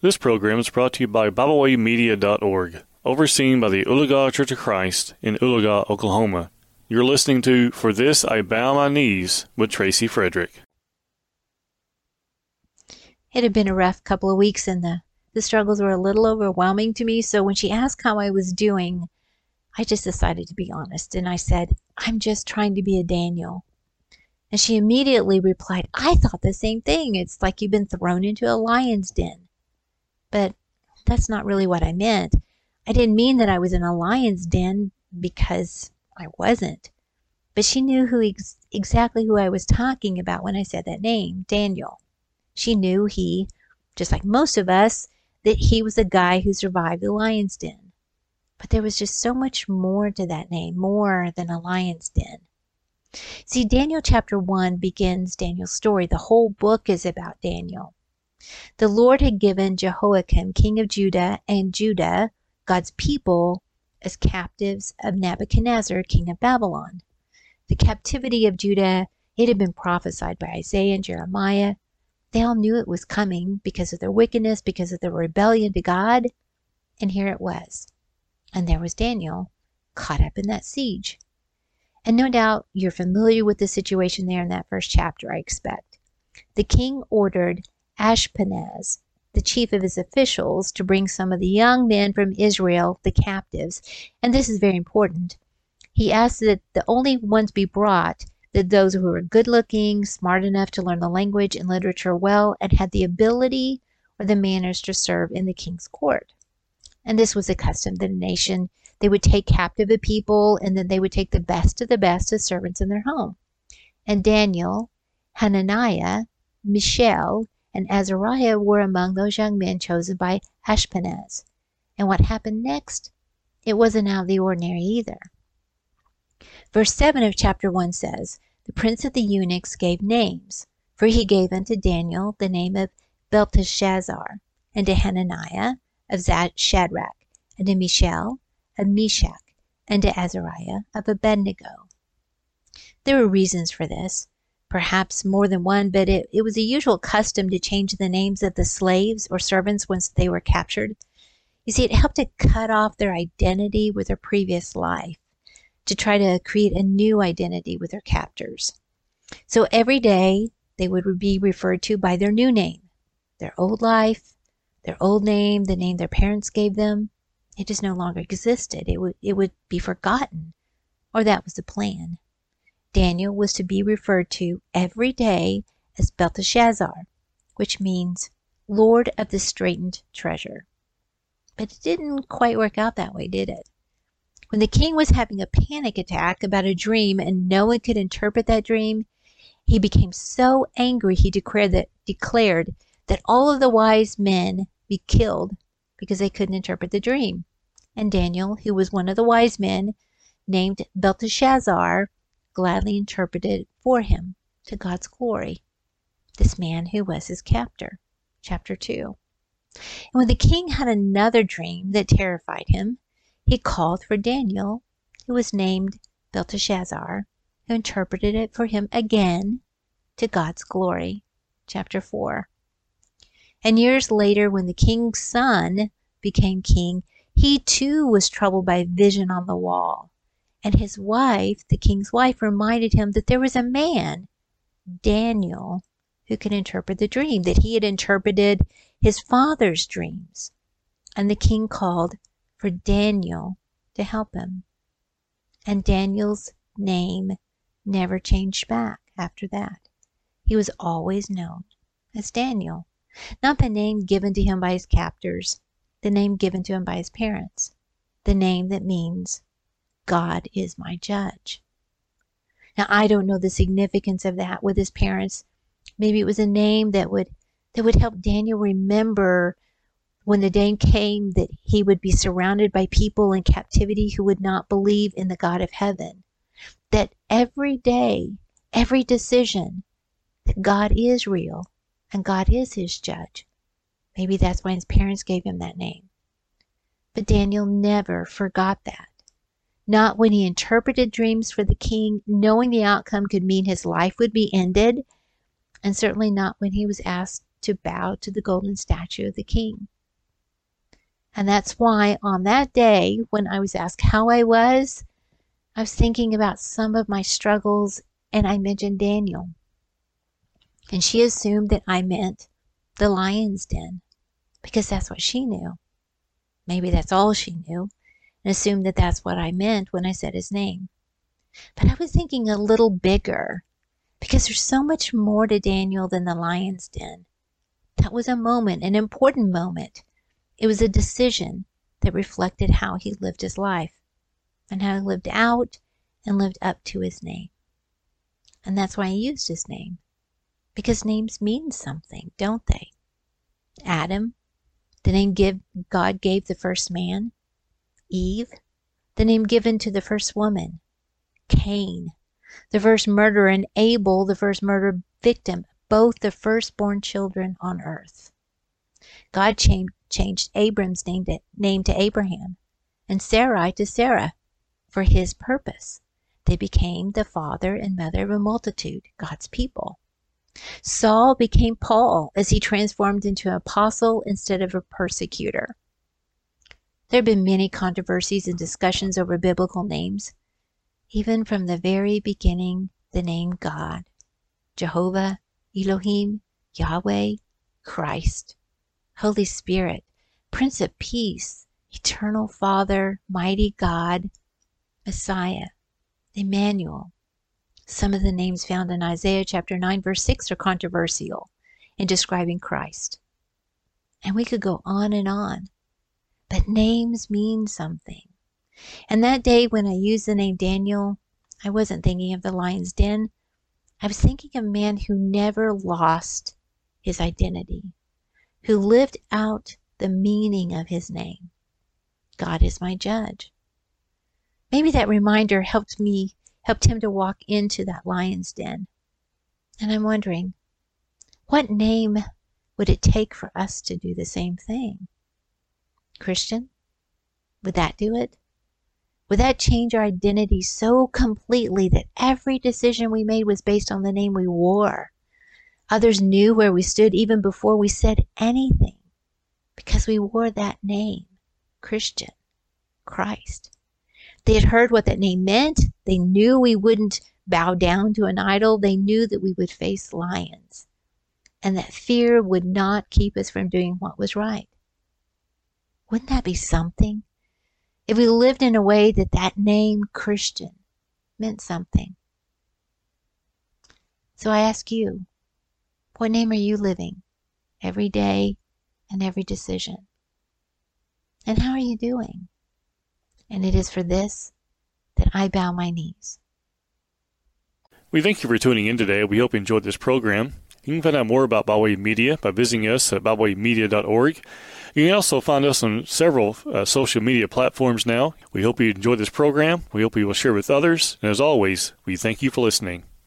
This program is brought to you by BibleWayMedia.org, overseen by the Oologah Church of Christ in Oologah, Oklahoma. You're listening to For This I Bow My Knees with Tracy Frederick. It had been a rough couple of weeks and the, the struggles were a little overwhelming to me. So when she asked how I was doing, I just decided to be honest and I said, I'm just trying to be a Daniel. And she immediately replied, I thought the same thing. It's like you've been thrown into a lion's den. But that's not really what I meant. I didn't mean that I was in a lion's den because I wasn't. But she knew who ex- exactly who I was talking about when I said that name, Daniel. She knew he, just like most of us, that he was the guy who survived the lion's den. But there was just so much more to that name, more than a lion's den. See, Daniel chapter 1 begins Daniel's story. The whole book is about Daniel. The Lord had given Jehoiakim, king of Judah, and Judah, God's people, as captives of Nebuchadnezzar, king of Babylon. The captivity of Judah, it had been prophesied by Isaiah and Jeremiah. They all knew it was coming because of their wickedness, because of their rebellion to God. And here it was. And there was Daniel, caught up in that siege. And no doubt you're familiar with the situation there in that first chapter, I expect. The king ordered Ashpenaz, the chief of his officials, to bring some of the young men from Israel, the captives. And this is very important. He asked that the only ones be brought that those who were good looking, smart enough to learn the language and literature well, and had the ability or the manners to serve in the king's court. And this was a custom that a nation they would take captive a people and then they would take the best of the best as servants in their home. And Daniel, Hananiah, Mishael, and Azariah were among those young men chosen by Ashpenaz. And what happened next? It wasn't out of the ordinary either. Verse 7 of chapter 1 says, The prince of the eunuchs gave names, for he gave unto Daniel the name of Belteshazzar, and to Hananiah of Shadrach, and to Mishael of Meshach, and to Azariah of Abednego. There were reasons for this perhaps more than one, but it, it was a usual custom to change the names of the slaves or servants once they were captured. You see, it helped to cut off their identity with their previous life, to try to create a new identity with their captors. So every day they would be referred to by their new name, their old life, their old name, the name their parents gave them. It just no longer existed. It would, it would be forgotten, or that was the plan. Daniel was to be referred to every day as Belteshazzar, which means Lord of the Straitened Treasure. But it didn't quite work out that way, did it? When the king was having a panic attack about a dream and no one could interpret that dream, he became so angry he declared that declared that all of the wise men be killed because they couldn't interpret the dream. And Daniel, who was one of the wise men, named Belteshazzar, gladly interpreted for him to God's glory. This man who was his captor. Chapter 2. And when the king had another dream that terrified him, he called for Daniel, who was named Belteshazzar, who interpreted it for him again to God's glory. Chapter 4. And years later, when the king's son became king, he too was troubled by a vision on the wall. And his wife, the king's wife, reminded him that there was a man, Daniel, who could interpret the dream, that he had interpreted his father's dreams. And the king called for Daniel to help him. And Daniel's name never changed back after that. He was always known as Daniel, not the name given to him by his captors, the name given to him by his parents, the name that means God is my judge. Now, I don't know the significance of that with his parents. Maybe it was a name that would that would help Daniel remember when the day came that he would be surrounded by people in captivity who would not believe in the God of heaven. That every day, every decision, that God is real and God is his judge. Maybe that's why his parents gave him that name. But Daniel never forgot that not when he interpreted dreams for the king, knowing the outcome could mean his life would be ended, and certainly not when he was asked to bow to the golden statue of the king. And that's why on that day, when I was asked how I was, I was thinking about some of my struggles and I mentioned Daniel. And she assumed that I meant the lion's den because that's what she knew. Maybe that's all she knew and assumed that that's what I meant when I said his name. But I was thinking a little bigger because there's so much more to Daniel than the lion's den. That was a moment, an important moment. It was a decision that reflected how he lived his life and how he lived out and lived up to his name. And that's why he used his name. Because names mean something, don't they? Adam, the name give, God gave the first man. Eve, the name given to the first woman. Cain, the first murderer, and Abel, the first murder victim, both the firstborn children on earth. God changed, changed Abram's name to, name to Abraham and Sarai to Sarah for his purpose. They became the father and mother of a multitude, God's people. Saul became Paul as he transformed into an apostle instead of a persecutor. There have been many controversies and discussions over biblical names. Even from the very beginning, the name God, Jehovah, Elohim, Yahweh, Christ, Holy Spirit, Prince of Peace, Eternal Father, Mighty God, Messiah, Emmanuel. Some of the names found in Isaiah chapter 9, verse 6 are controversial in describing Christ. And we could go on and on. But names mean something. And that day when I used the name Daniel, I wasn't thinking of the lion's den. I was thinking of a man who never lost his identity, who lived out the meaning of his name. God is my judge. Maybe that reminder helped me, helped him to walk into that lion's den. And I'm wondering, what name would it take for us to do the same thing? Christian? Would that do it? Would that change our identity so completely that every decision we made was based on the name we wore? Others knew where we stood even before we said anything because we wore that name, Christian, Christ. They had heard what that name meant. They knew we wouldn't bow down to an idol. They knew that we would face lions and that fear would not keep us from doing what was right. Wouldn't that be something? if we lived in a way that that name Christian meant something. So I ask you, what name are you living every day and every decision? And how are you doing? And it is for this that I bow my knees. We thank you for tuning in today. We hope you enjoyed this program. You can find out more about BibleWay Media by visiting us at biblewaymedia.org. You can also find us on several uh, social media platforms now. We hope you enjoyed this program. We hope you will share with others. And as always, we thank you for listening.